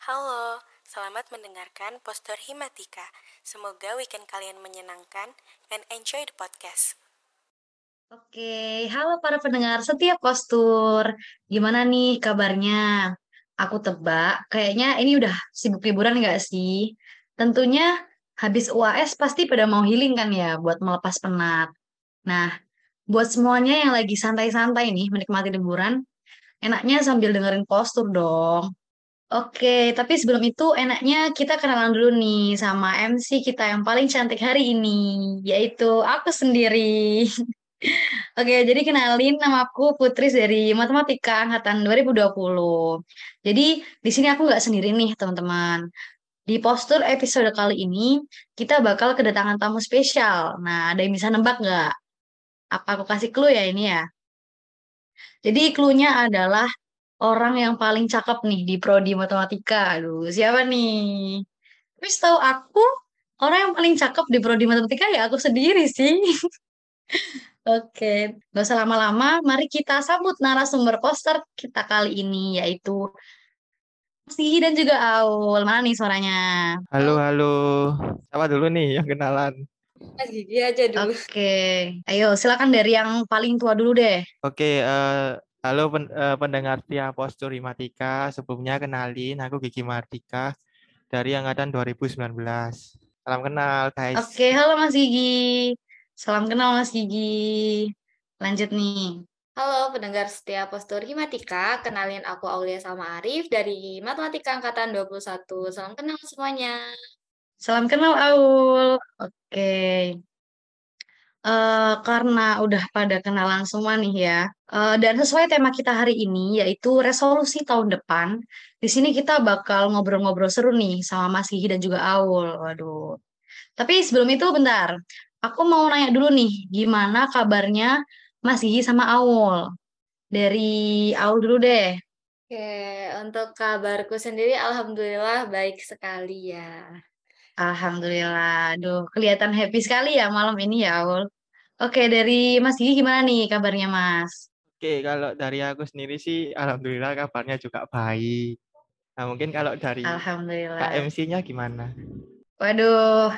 Halo, selamat mendengarkan Postur Himatika. Semoga weekend kalian menyenangkan and enjoy the podcast. Oke, halo para pendengar setiap postur. Gimana nih kabarnya? Aku tebak, kayaknya ini udah sibuk liburan nggak sih? Tentunya habis UAS pasti pada mau healing kan ya, buat melepas penat. Nah, buat semuanya yang lagi santai-santai nih menikmati liburan, enaknya sambil dengerin postur dong. Oke, tapi sebelum itu enaknya kita kenalan dulu nih sama MC kita yang paling cantik hari ini, yaitu aku sendiri. Oke, jadi kenalin nama aku Putri dari Matematika Angkatan 2020. Jadi di sini aku nggak sendiri nih teman-teman. Di postur episode kali ini kita bakal kedatangan tamu spesial. Nah, ada yang bisa nebak nggak? Apa aku kasih clue ya ini ya? Jadi clue-nya adalah orang yang paling cakep nih di prodi matematika. Aduh, siapa nih? Tapi setahu aku, orang yang paling cakep di prodi matematika ya aku sendiri sih. Oke, gak usah lama-lama, mari kita sambut narasumber poster kita kali ini, yaitu Si dan juga Aul. Mana nih suaranya? Halo, halo. Siapa dulu nih yang kenalan? Mas Gigi aja dulu. Oke, ayo silakan dari yang paling tua dulu deh. Oke, eh, halo pen, eh, pendengar setia Postur Himatika. Sebelumnya kenalin, aku Gigi Martika dari Angkatan 2019. Salam kenal, guys. Oke, halo Mas Gigi. Salam kenal Mas Gigi. Lanjut nih. Halo pendengar setia Postur Himatika, kenalin aku Aulia sama Arif dari Matematika Angkatan 21. Salam kenal semuanya. Salam kenal Aul. Oke. Eh, karena udah pada kenalan semua nih ya. Eh, dan sesuai tema kita hari ini yaitu resolusi tahun depan. Di sini kita bakal ngobrol-ngobrol seru nih sama Mas Gigi dan juga Aul. Waduh. Tapi sebelum itu bentar. Aku mau nanya dulu nih, gimana kabarnya Mas Gigi sama Aul? Dari Aul dulu deh. Oke, untuk kabarku sendiri alhamdulillah baik sekali ya. Alhamdulillah. Aduh, kelihatan happy sekali ya malam ini ya, Aul. Oke, dari Mas Gigi gimana nih kabarnya, Mas? Oke, kalau dari aku sendiri sih, alhamdulillah kabarnya juga baik. Nah, mungkin kalau dari Alhamdulillah. KMC-nya gimana? Waduh,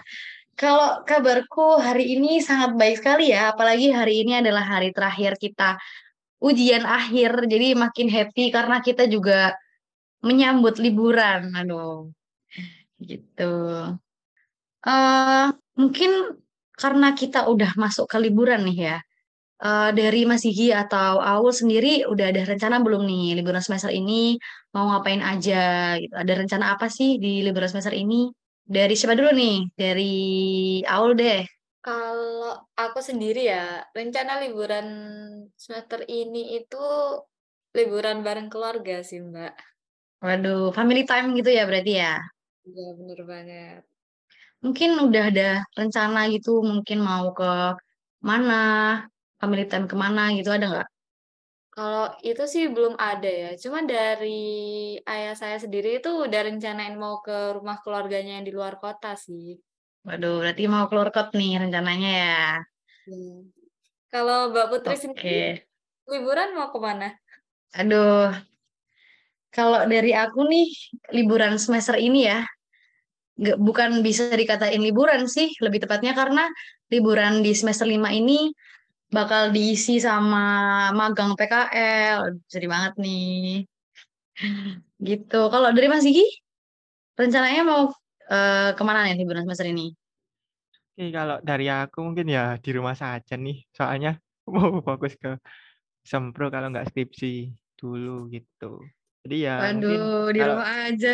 kalau kabarku hari ini sangat baik sekali ya, apalagi hari ini adalah hari terakhir kita ujian akhir, jadi makin happy karena kita juga menyambut liburan. Aduh, gitu. Eh, mungkin karena kita udah masuk ke liburan nih ya. Eh, dari Mas Gigi atau Aul sendiri udah ada rencana belum nih liburan semester ini mau ngapain aja gitu. Ada rencana apa sih di liburan semester ini? Dari siapa dulu nih? Dari Aul deh. Kalau aku sendiri ya, rencana liburan semester ini itu liburan bareng keluarga sih, Mbak. Waduh, family time gitu ya berarti ya. Iya, bener banget. Mungkin udah ada rencana gitu, mungkin mau ke mana, family time ke mana gitu, ada nggak? Kalau itu sih belum ada ya. Cuma dari ayah saya sendiri itu udah rencanain mau ke rumah keluarganya yang di luar kota sih. Waduh, berarti mau keluar kot nih rencananya ya. Hmm. Kalau Mbak Putri Oke. sendiri liburan mau ke mana? Aduh, kalau dari aku nih liburan semester ini ya, nggak bukan bisa dikatain liburan sih, lebih tepatnya karena liburan di semester 5 ini bakal diisi sama magang PKL. Sedih banget nih. Gitu. Kalau dari Mas Gigi, rencananya mau eh, ke mana nih liburan semester ini? Oke, kalau dari aku mungkin ya di rumah saja nih. Soalnya mau fokus ke sempro kalau nggak skripsi dulu gitu. Jadi ya Waduh, di kalau rumah aja.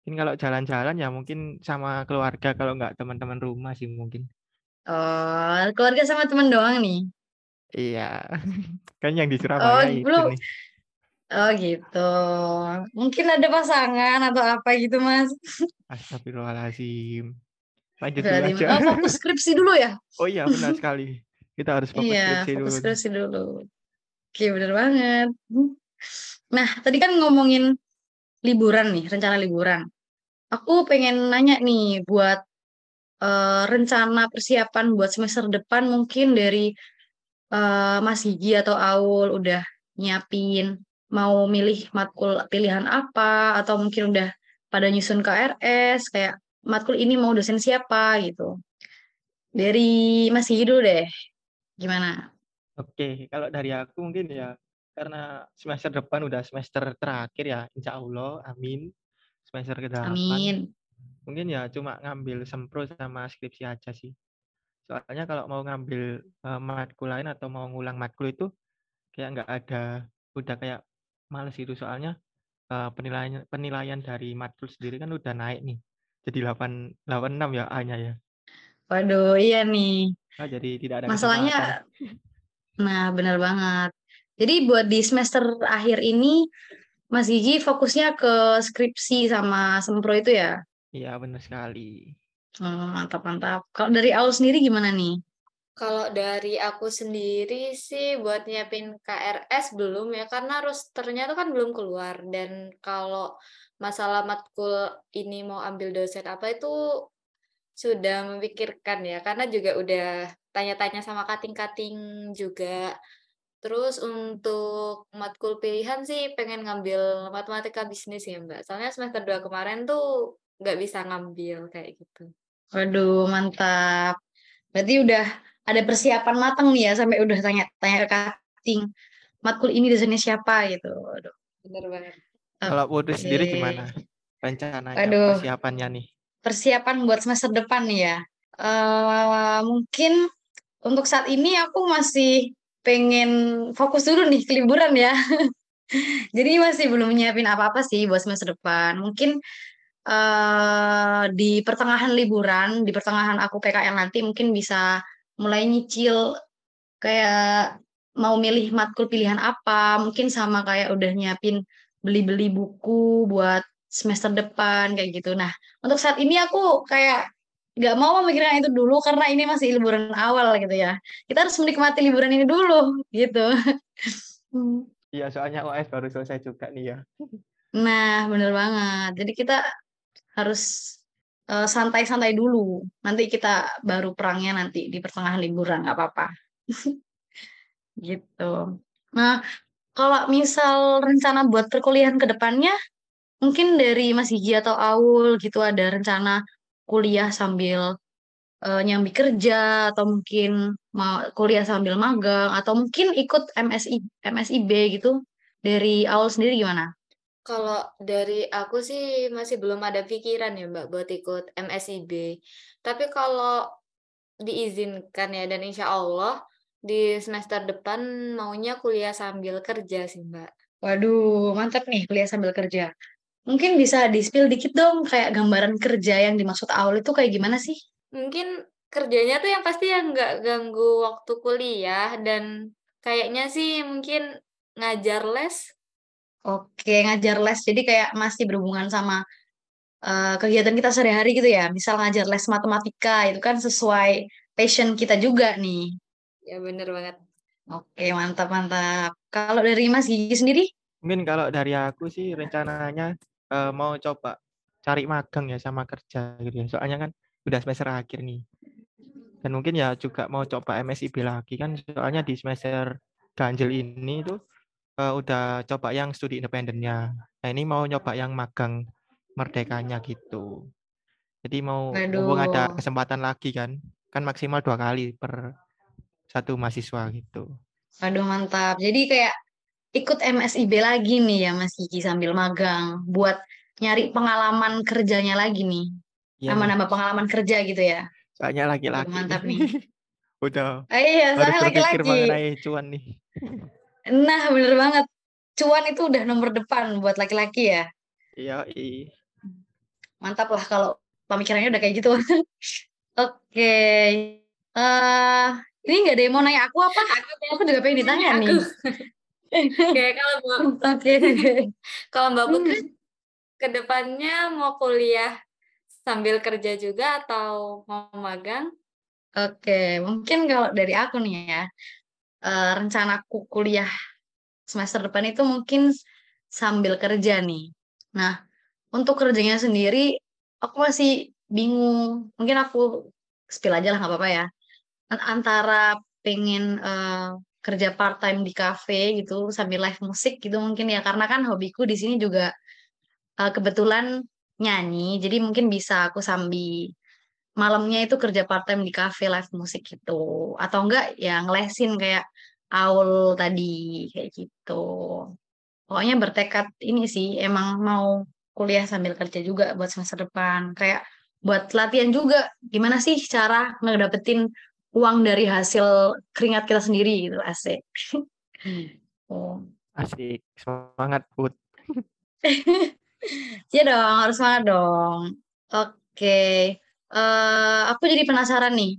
Mungkin kalau jalan-jalan ya mungkin sama keluarga kalau nggak teman-teman rumah sih mungkin. Oh, keluarga sama teman doang nih. Iya, kan yang di Oh, Surabaya itu belum. nih. Oh gitu. Mungkin ada pasangan atau apa gitu, Mas. Astagfirullahaladzim. Lanjut dulu aja. oh, fokus skripsi dulu ya? Oh iya benar sekali. Kita harus fokus Iya, skripsi fokus dulu. skripsi dulu. Oke, bener banget. Nah, tadi kan ngomongin liburan nih, rencana liburan. Aku pengen nanya nih buat eh, rencana persiapan buat semester depan mungkin dari eh, Mas Gigi atau Aul udah nyiapin mau milih matkul pilihan apa atau mungkin udah pada nyusun KRS, kayak matkul ini mau dosen siapa gitu. Dari Mas Gigi dulu deh, gimana? Oke, kalau dari aku mungkin ya karena semester depan udah semester terakhir ya, insya Allah, amin. Semester ke-8. Amin. Mungkin ya cuma ngambil sempro sama skripsi aja sih. Soalnya kalau mau ngambil uh, matkul lain atau mau ngulang matkul itu kayak nggak ada, udah kayak males itu soalnya uh, penilaian penilaian dari matkul sendiri kan udah naik nih. Jadi 8 86 ya A-nya ya. Waduh, iya nih. Oh, jadi tidak ada Masalahnya, nah benar banget. Jadi buat di semester akhir ini, Mas Gigi fokusnya ke skripsi sama sempro itu ya? Iya, benar sekali. Oh, mantap, mantap. Kalau dari Aul sendiri gimana nih? Kalau dari aku sendiri sih buat nyiapin KRS belum ya, karena rosternya tuh kan belum keluar. Dan kalau masalah matkul ini mau ambil dosen apa itu sudah memikirkan ya, karena juga udah tanya-tanya sama kating-kating juga. Terus untuk matkul pilihan sih pengen ngambil matematika bisnis ya Mbak. Soalnya semester 2 kemarin tuh nggak bisa ngambil kayak gitu. Waduh, mantap. Berarti udah ada persiapan matang nih ya sampai udah tanya-tanya ke kating matkul ini dosennya siapa gitu. Waduh. Bener banget. Kalau Putri sendiri gimana rencananya Aduh. persiapannya nih? Persiapan buat semester depan nih ya. Uh, mungkin untuk saat ini aku masih pengen fokus dulu nih ke liburan ya. Jadi masih belum nyiapin apa-apa sih buat semester depan. Mungkin uh, di pertengahan liburan, di pertengahan aku PKL nanti mungkin bisa mulai nyicil kayak mau milih matkul pilihan apa, mungkin sama kayak udah nyiapin beli-beli buku buat semester depan kayak gitu. Nah, untuk saat ini aku kayak nggak mau memikirkan itu dulu karena ini masih liburan awal gitu ya. Kita harus menikmati liburan ini dulu gitu. Iya, soalnya OS baru selesai juga nih ya. Nah, bener banget. Jadi kita harus santai santai-santai dulu. Nanti kita baru perangnya nanti di pertengahan liburan, nggak apa-apa. gitu. Nah, kalau misal rencana buat perkuliahan ke depannya, mungkin dari Mas Gigi atau Aul gitu ada rencana kuliah sambil uh, nyambi kerja atau mungkin mau kuliah sambil magang atau mungkin ikut MSI MSIB gitu dari Aul sendiri gimana? Kalau dari aku sih masih belum ada pikiran ya Mbak buat ikut MSIB. Tapi kalau diizinkan ya dan insya Allah di semester depan maunya kuliah sambil kerja sih Mbak. Waduh, mantap nih kuliah sambil kerja. Mungkin bisa di-spill dikit dong kayak gambaran kerja yang dimaksud Aul itu kayak gimana sih? Mungkin kerjanya tuh yang pasti yang nggak ganggu waktu kuliah dan kayaknya sih mungkin ngajar les. Oke, ngajar les. Jadi kayak masih berhubungan sama uh, kegiatan kita sehari-hari gitu ya. Misal ngajar les matematika itu kan sesuai passion kita juga nih. Ya bener banget. Oke, mantap mantap. Kalau dari Mas Gigi sendiri? Mungkin kalau dari aku sih rencananya uh, mau coba cari magang ya sama kerja gitu ya. Soalnya kan udah semester akhir nih. Dan mungkin ya juga mau coba MSIB lagi kan soalnya di semester ganjil ini tuh uh, udah coba yang studi independennya. Nah, ini mau nyoba yang magang merdekanya gitu. Jadi mau mumpung ada kesempatan lagi kan. Kan maksimal dua kali per satu mahasiswa gitu. Aduh mantap. Jadi kayak ikut MSIB lagi nih ya Mas Kiki sambil magang buat nyari pengalaman kerjanya lagi nih. Ya, Nambah-nambah pengalaman kerja gitu ya. Soalnya laki-laki. Mantap nih. Udah. Oh, iya, soalnya laki-laki. mengenai cuan nih. Nah, bener banget. Cuan itu udah nomor depan buat laki-laki ya. Iya, iya. Mantap lah kalau pemikirannya udah kayak gitu. Oke. Okay. Uh, eh, ini nggak ada yang mau nanya aku apa? Aku, aku juga pengen ditanya nih. Oke, kalau Mbak Oke. kalau Mbak Putri hmm. ke depannya mau kuliah sambil kerja juga atau mau magang? Oke, mungkin kalau dari aku nih ya, uh, rencanaku kuliah semester depan itu mungkin sambil kerja nih. Nah, untuk kerjanya sendiri, aku masih bingung. Mungkin aku spill aja lah nggak apa-apa ya antara pengen uh, kerja part time di cafe gitu sambil live musik gitu mungkin ya karena kan hobiku di sini juga uh, kebetulan nyanyi, jadi mungkin bisa aku sambil malamnya itu kerja part time di cafe live musik gitu. Atau enggak ya ngelesin kayak Aul tadi kayak gitu. Pokoknya bertekad ini sih emang mau kuliah sambil kerja juga buat semester depan. Kayak buat latihan juga gimana sih cara ngedapetin uang dari hasil keringat kita sendiri gitu asik. oh. Asik, semangat Put. Iya dong, harus semangat dong. Oke, uh, aku jadi penasaran nih.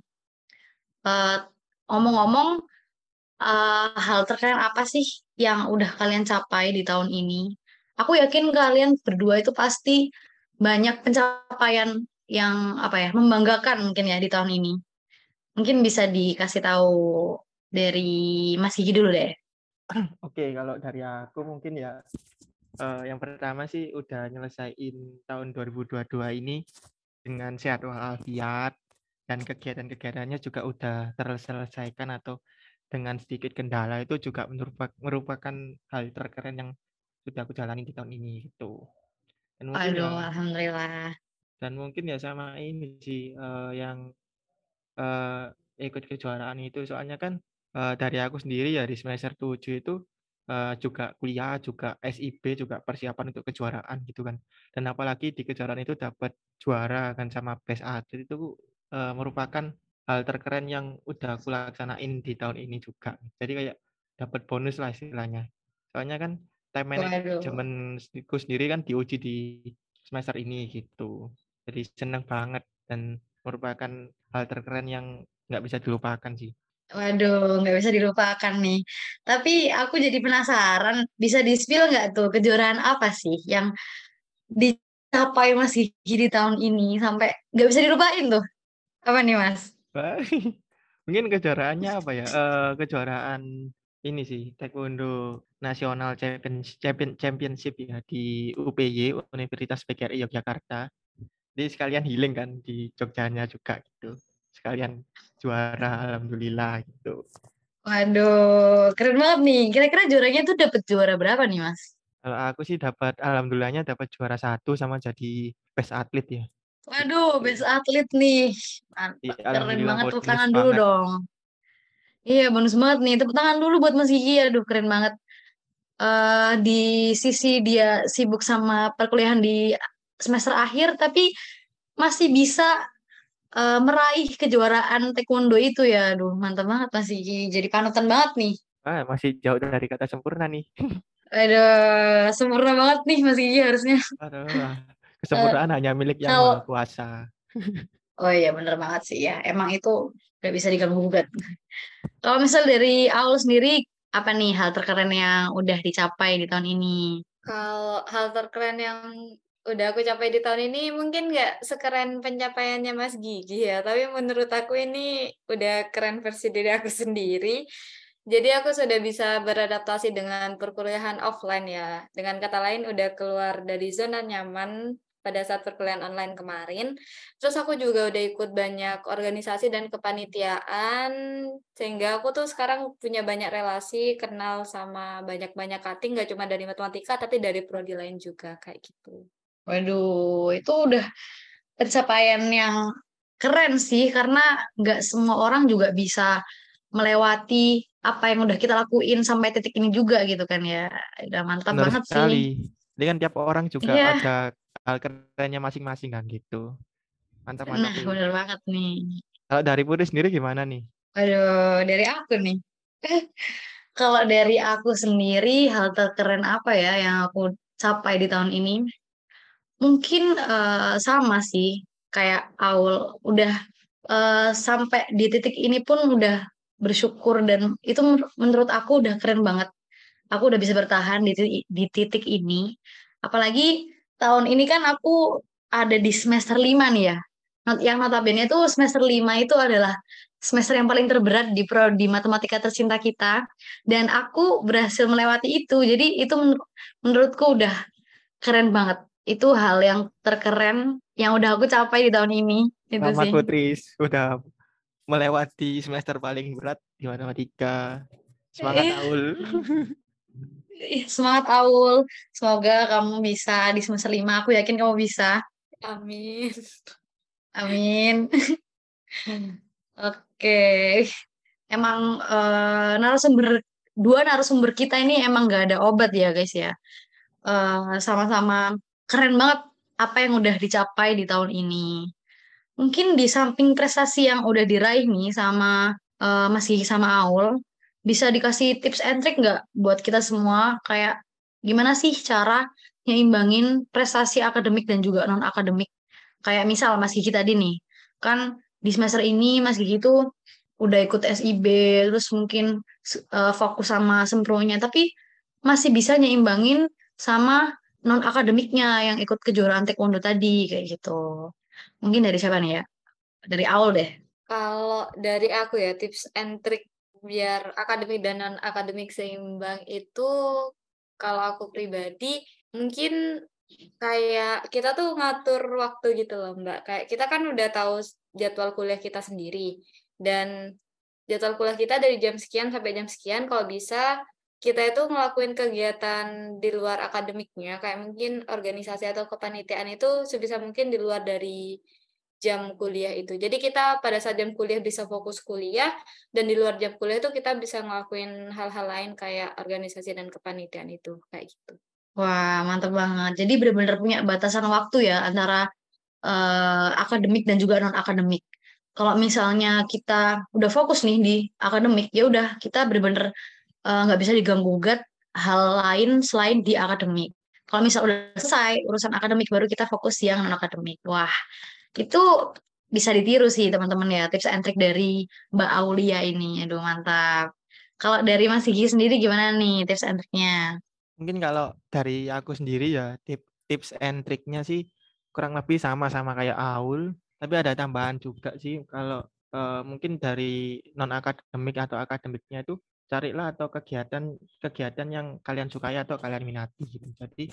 Uh, omong-omong, uh, hal terkeren apa sih yang udah kalian capai di tahun ini? Aku yakin kalian berdua itu pasti banyak pencapaian yang apa ya membanggakan mungkin ya di tahun ini. Mungkin bisa dikasih tahu dari Mas Gigi dulu deh. Oke, kalau dari aku mungkin ya uh, yang pertama sih udah nyelesain tahun 2022 ini dengan sehat walafiat dan kegiatan-kegiatannya juga udah terselesaikan atau dengan sedikit kendala itu juga merupakan hal terkeren yang sudah aku jalani di tahun ini gitu. Dan mungkin Aduh, ya, alhamdulillah. Dan mungkin ya sama ini sih uh, yang uh, ikut kejuaraan itu soalnya kan uh, dari aku sendiri ya di semester 7 itu uh, juga kuliah, juga SIB, juga persiapan untuk kejuaraan gitu kan. Dan apalagi di kejuaraan itu dapat juara kan sama best atlet itu uh, merupakan hal terkeren yang udah aku laksanain di tahun ini juga. Jadi kayak dapat bonus lah istilahnya. Soalnya kan time managementku sendiri kan diuji di semester ini gitu. Jadi senang banget dan merupakan hal terkeren yang nggak bisa dilupakan sih. Waduh, nggak bisa dilupakan nih. Tapi aku jadi penasaran, bisa di-spill nggak tuh kejuaraan apa sih yang dicapai Mas Gigi di tahun ini sampai nggak bisa dilupain tuh? Apa nih Mas? Mungkin kejuaraannya apa ya? Uh, kejuaraan ini sih Taekwondo Nasional Champion, Championship ya di UPY Universitas PGRI Yogyakarta. Jadi sekalian healing kan di Jogjanya juga gitu sekalian juara alhamdulillah gitu. Waduh, keren banget nih. Kira-kira juaranya tuh dapat juara berapa nih, Mas? Kalau aku sih dapat alhamdulillahnya dapat juara satu sama jadi best atlet ya. Waduh, best atlet nih. Mantap. Ya, keren banget tepuk tangan dulu dong. Iya, bonus banget nih. Tepuk tangan dulu buat Mas Gigi. Aduh, keren banget. Uh, di sisi dia sibuk sama perkuliahan di semester akhir, tapi masih bisa uh, meraih kejuaraan taekwondo itu ya. Aduh, mantap banget masih jadi panutan banget nih. Ah, masih jauh dari kata sempurna nih. Aduh, sempurna banget nih Mas Gigi harusnya. Aduh, kesempurnaan uh, hanya milik yang kalau... kuasa. oh iya, bener banget sih ya. Emang itu gak bisa diganggu gugat. Kalau misal dari Aul sendiri, apa nih hal terkeren yang udah dicapai di tahun ini? Kalau hal terkeren yang udah aku capai di tahun ini mungkin nggak sekeren pencapaiannya Mas Gigi ya, tapi menurut aku ini udah keren versi diri aku sendiri. Jadi aku sudah bisa beradaptasi dengan perkuliahan offline ya. Dengan kata lain udah keluar dari zona nyaman pada saat perkuliahan online kemarin. Terus aku juga udah ikut banyak organisasi dan kepanitiaan sehingga aku tuh sekarang punya banyak relasi, kenal sama banyak-banyak cutting gak cuma dari matematika tapi dari prodi lain juga kayak gitu. Waduh, itu udah pencapaian yang keren sih karena nggak semua orang juga bisa melewati apa yang udah kita lakuin sampai titik ini juga gitu kan ya. Udah mantap Benar banget sekali. sih. Jadi kan tiap orang juga yeah. ada hal kerennya masing-masing kan gitu. Mantap mantap. Nah, bener banget nih. Kalau dari Putri sendiri gimana nih? Aduh, dari aku nih. Kalau dari aku sendiri hal terkeren apa ya yang aku capai di tahun ini? Mungkin, uh, sama sih, kayak Aul, udah, uh, sampai di titik ini pun udah bersyukur dan itu menurut aku udah keren banget. Aku udah bisa bertahan di titik di titik ini, apalagi tahun ini kan aku ada di semester 5 nih ya, yang notabene itu semester 5 itu adalah semester yang paling terberat di prodi matematika tercinta kita, dan aku berhasil melewati itu. Jadi itu menurutku udah keren banget itu hal yang terkeren yang udah aku capai di tahun ini itu Selamat sih. Putri udah melewati semester paling berat di matematika. Semangat iya. Aul. Semangat Aul. Semoga kamu bisa di semester lima. Aku yakin kamu bisa. Amin. Amin. Oke. Emang uh, narasumber dua narasumber kita ini emang gak ada obat ya guys ya. Uh, sama-sama keren banget apa yang udah dicapai di tahun ini. Mungkin di samping prestasi yang udah diraih nih sama uh, Mas Gigi sama Aul, bisa dikasih tips and trick nggak buat kita semua? Kayak gimana sih cara nyeimbangin prestasi akademik dan juga non akademik kayak misal Mas Gigi tadi nih kan di semester ini Mas Gigi tuh udah ikut SIB terus mungkin uh, fokus sama sempronya. Tapi masih bisa nyeimbangin sama non akademiknya yang ikut kejuaraan taekwondo tadi kayak gitu. Mungkin dari siapa nih ya? Dari awal deh. Kalau dari aku ya tips and trick biar akademik dan non akademik seimbang itu kalau aku pribadi mungkin kayak kita tuh ngatur waktu gitu loh Mbak. Kayak kita kan udah tahu jadwal kuliah kita sendiri. Dan jadwal kuliah kita dari jam sekian sampai jam sekian kalau bisa kita itu ngelakuin kegiatan di luar akademiknya kayak mungkin organisasi atau kepanitiaan itu sebisa mungkin di luar dari jam kuliah itu. Jadi kita pada saat jam kuliah bisa fokus kuliah dan di luar jam kuliah itu kita bisa ngelakuin hal-hal lain kayak organisasi dan kepanitiaan itu kayak gitu. Wah, mantap banget. Jadi benar-benar punya batasan waktu ya antara uh, akademik dan juga non akademik. Kalau misalnya kita udah fokus nih di akademik, ya udah kita benar-benar nggak uh, bisa diganggu gugat hal lain selain di akademik. Kalau misal udah selesai urusan akademik baru kita fokus yang non akademik. Wah, itu bisa ditiru sih teman-teman ya tips and trick dari Mbak Aulia ini. Aduh mantap. Kalau dari Mas Gigi sendiri gimana nih tips and triknya? Mungkin kalau dari aku sendiri ya tip, tips and triknya sih kurang lebih sama-sama kayak Aul, tapi ada tambahan juga sih kalau uh, mungkin dari non akademik atau akademiknya itu carilah atau kegiatan kegiatan yang kalian sukai atau kalian minati gitu. Jadi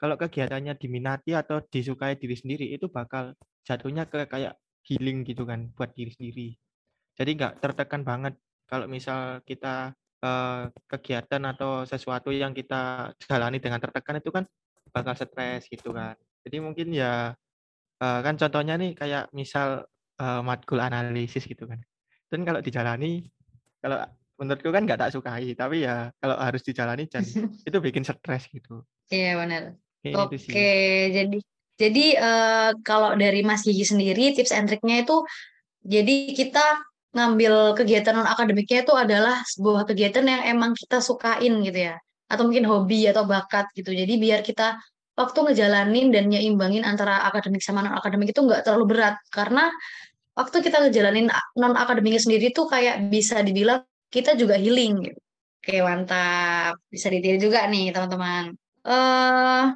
kalau kegiatannya diminati atau disukai diri sendiri itu bakal jatuhnya ke kayak healing gitu kan buat diri sendiri. Jadi nggak tertekan banget kalau misal kita eh, kegiatan atau sesuatu yang kita jalani dengan tertekan itu kan bakal stres gitu kan. Jadi mungkin ya eh, kan contohnya nih kayak misal eh, matkul analisis gitu kan. Dan kalau dijalani kalau menurutku kan nggak tak sukai tapi ya kalau harus dijalani dan itu bikin stres gitu. Iya benar. Oke, okay, jadi jadi uh, kalau dari Mas Gigi sendiri tips and triknya itu jadi kita ngambil kegiatan non akademiknya itu adalah sebuah kegiatan yang emang kita sukain gitu ya atau mungkin hobi atau bakat gitu jadi biar kita waktu ngejalanin dan nyeimbangin antara akademik sama non akademik itu nggak terlalu berat karena waktu kita ngejalanin non akademiknya sendiri tuh kayak bisa dibilang kita juga healing gitu. Oke mantap bisa ditiru juga nih teman-teman. Uh,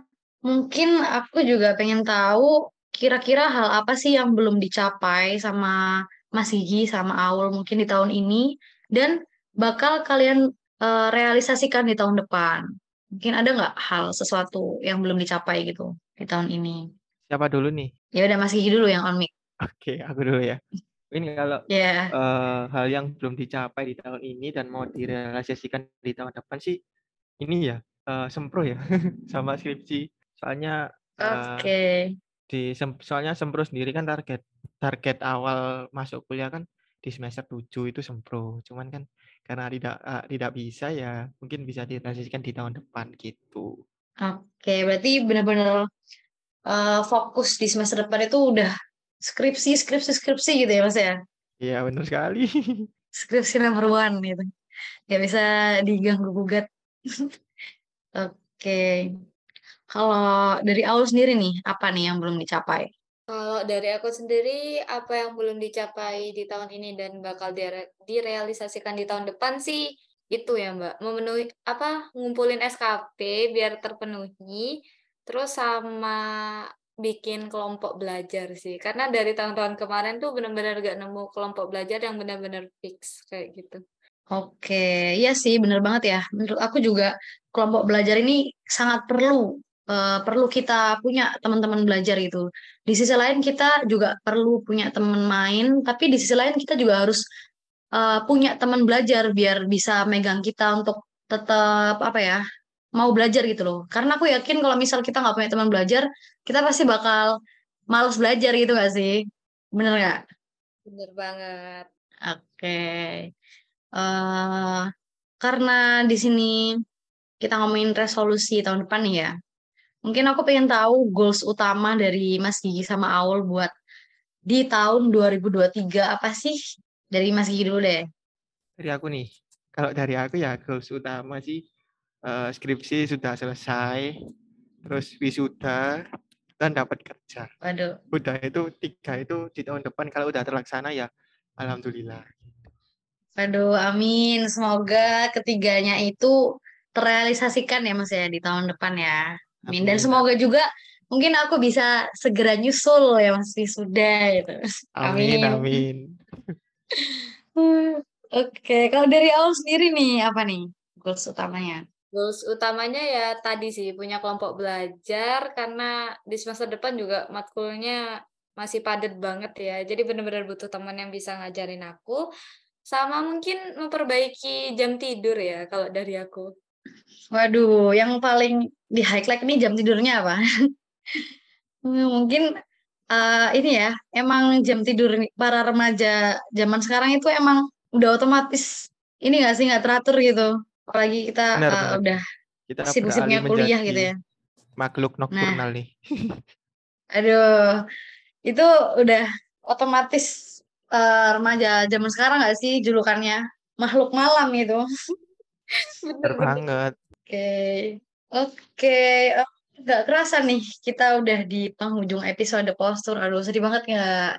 Mungkin aku juga pengen tahu kira-kira hal apa sih yang belum dicapai sama Mas Gigi sama Aul mungkin di tahun ini dan bakal kalian uh, realisasikan di tahun depan. Mungkin ada nggak hal sesuatu yang belum dicapai gitu di tahun ini? Siapa dulu nih? Ya udah Mas Gigi dulu yang on mic. Oke, aku dulu ya. Ini kalau yeah. Iya. uh, hal yang belum dicapai di tahun ini dan mau direalisasikan di tahun depan sih ini ya uh, sempro ya sama skripsi Soalnya Oke. Okay. di soalnya Sempro sendiri kan target target awal masuk kuliah kan di semester 7 itu Sempro. Cuman kan karena tidak uh, tidak bisa ya mungkin bisa direalisasikan di tahun depan gitu. Oke, berarti benar-benar uh, fokus di semester depan itu udah skripsi, skripsi, skripsi gitu ya Mas ya? Iya, benar sekali. skripsi nomor one gitu. Gak bisa diganggu gugat. Oke. Kalau dari awal sendiri nih, apa nih yang belum dicapai? Kalau dari aku sendiri, apa yang belum dicapai di tahun ini dan bakal dire direalisasikan di tahun depan sih itu ya Mbak, memenuhi apa ngumpulin SKP biar terpenuhi, terus sama bikin kelompok belajar sih. Karena dari tahun-tahun kemarin tuh benar-benar gak nemu kelompok belajar yang benar-benar fix kayak gitu. Oke, iya sih benar banget ya. Menurut aku juga kelompok belajar ini sangat perlu uh, perlu kita punya teman-teman belajar gitu. Di sisi lain kita juga perlu punya teman main, tapi di sisi lain kita juga harus uh, punya teman belajar biar bisa megang kita untuk tetap apa ya mau belajar gitu loh. Karena aku yakin kalau misal kita nggak punya teman belajar, kita pasti bakal males belajar gitu gak sih? Bener gak? Bener banget. Oke. eh karena di sini kita ngomongin resolusi tahun depan nih ya. Mungkin aku pengen tahu goals utama dari Mas Gigi sama Aul buat di tahun 2023 apa sih? Dari Mas Gigi dulu deh. Dari aku nih, kalau dari aku ya goals utama sih eh, skripsi sudah selesai, terus wisuda dan dapat kerja. Waduh, Udah itu tiga itu di tahun depan kalau udah terlaksana ya alhamdulillah. waduh, amin. Semoga ketiganya itu terrealisasikan ya Mas ya di tahun depan ya. Amin. Dan Amin. semoga juga mungkin aku bisa segera nyusul ya Mas wisuda gitu. Amin, Amin. amin. Oke, kalau dari Aul sendiri nih apa nih goals utamanya? Goals utamanya ya tadi sih punya kelompok belajar karena di semester depan juga matkulnya masih padat banget ya. Jadi benar-benar butuh teman yang bisa ngajarin aku. Sama mungkin memperbaiki jam tidur ya kalau dari aku. Waduh, yang paling di highlight nih jam tidurnya apa? Hmm, Mungkin eh, ini ya, emang jam tidur para remaja zaman sekarang itu emang udah otomatis ini nggak sih nggak teratur gitu. Apalagi kita Benar eh, banget. udah Kita sibuk-sibuknya kuliah gitu ya. Makhluk nocturnal nih. Aduh, itu udah otomatis eh, remaja zaman sekarang nggak sih julukannya makhluk malam gitu. Benar banget. Oke, oke, Eh, nggak kerasa nih kita udah di penghujung episode postur. Aduh, sedih banget nggak?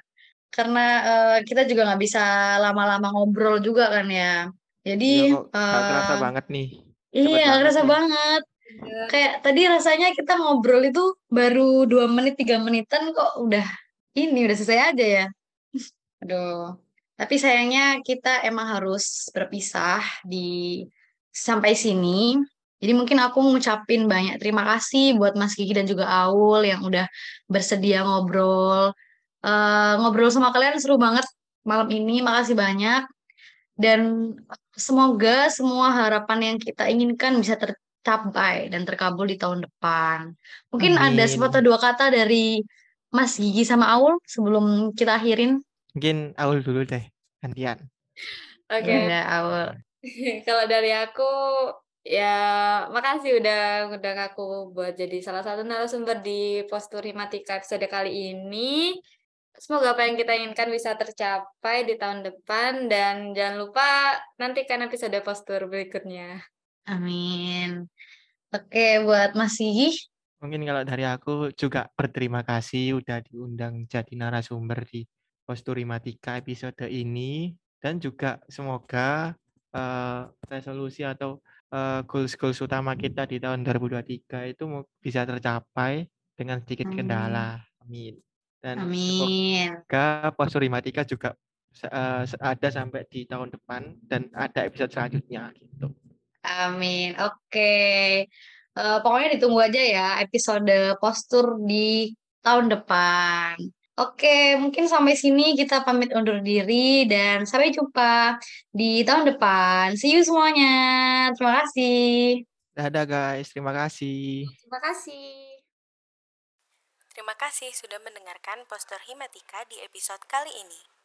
Karena eh, kita juga nggak bisa lama-lama ngobrol juga kan ya. Jadi, kok nggak kerasa banget nih. iya banget kerasa nih. banget. Iya. Kayak tadi rasanya kita ngobrol itu baru dua menit tiga menitan kok udah ini udah selesai aja ya. Aduh. Tapi sayangnya kita emang harus berpisah di sampai sini. Jadi mungkin aku ngucapin banyak terima kasih buat Mas Gigi dan juga Aul yang udah bersedia ngobrol. Eh, ngobrol sama kalian seru banget malam ini. Makasih banyak. Dan semoga semua harapan yang kita inginkan bisa tercapai dan terkabul di tahun depan. Mungkin ada Amin. sepatah dua kata dari Mas Gigi sama Aul sebelum kita akhirin. Mungkin Aul dulu deh, gantian. Oke. Ya, Aul. Kalau dari aku ya makasih udah ngundang aku buat jadi salah satu narasumber di Postur Himatika episode kali ini. Semoga apa yang kita inginkan bisa tercapai di tahun depan dan jangan lupa nantikan episode Postur berikutnya. Amin. Oke, buat Mas Gigi. Mungkin kalau dari aku juga berterima kasih udah diundang jadi narasumber di Posturimatika episode ini dan juga semoga eh, resolusi atau eh, goals-goals utama kita di tahun 2023 itu bisa tercapai dengan sedikit Amin. kendala. Amin. Dan Amin. semoga Posturimatika juga se- ada sampai di tahun depan dan ada episode selanjutnya gitu. Amin. Oke. Eh, pokoknya ditunggu aja ya episode postur di tahun depan. Oke, mungkin sampai sini kita pamit undur diri dan sampai jumpa di tahun depan. See you semuanya. Terima kasih. Dadah guys, terima kasih. Terima kasih. Terima kasih sudah mendengarkan poster Himatika di episode kali ini.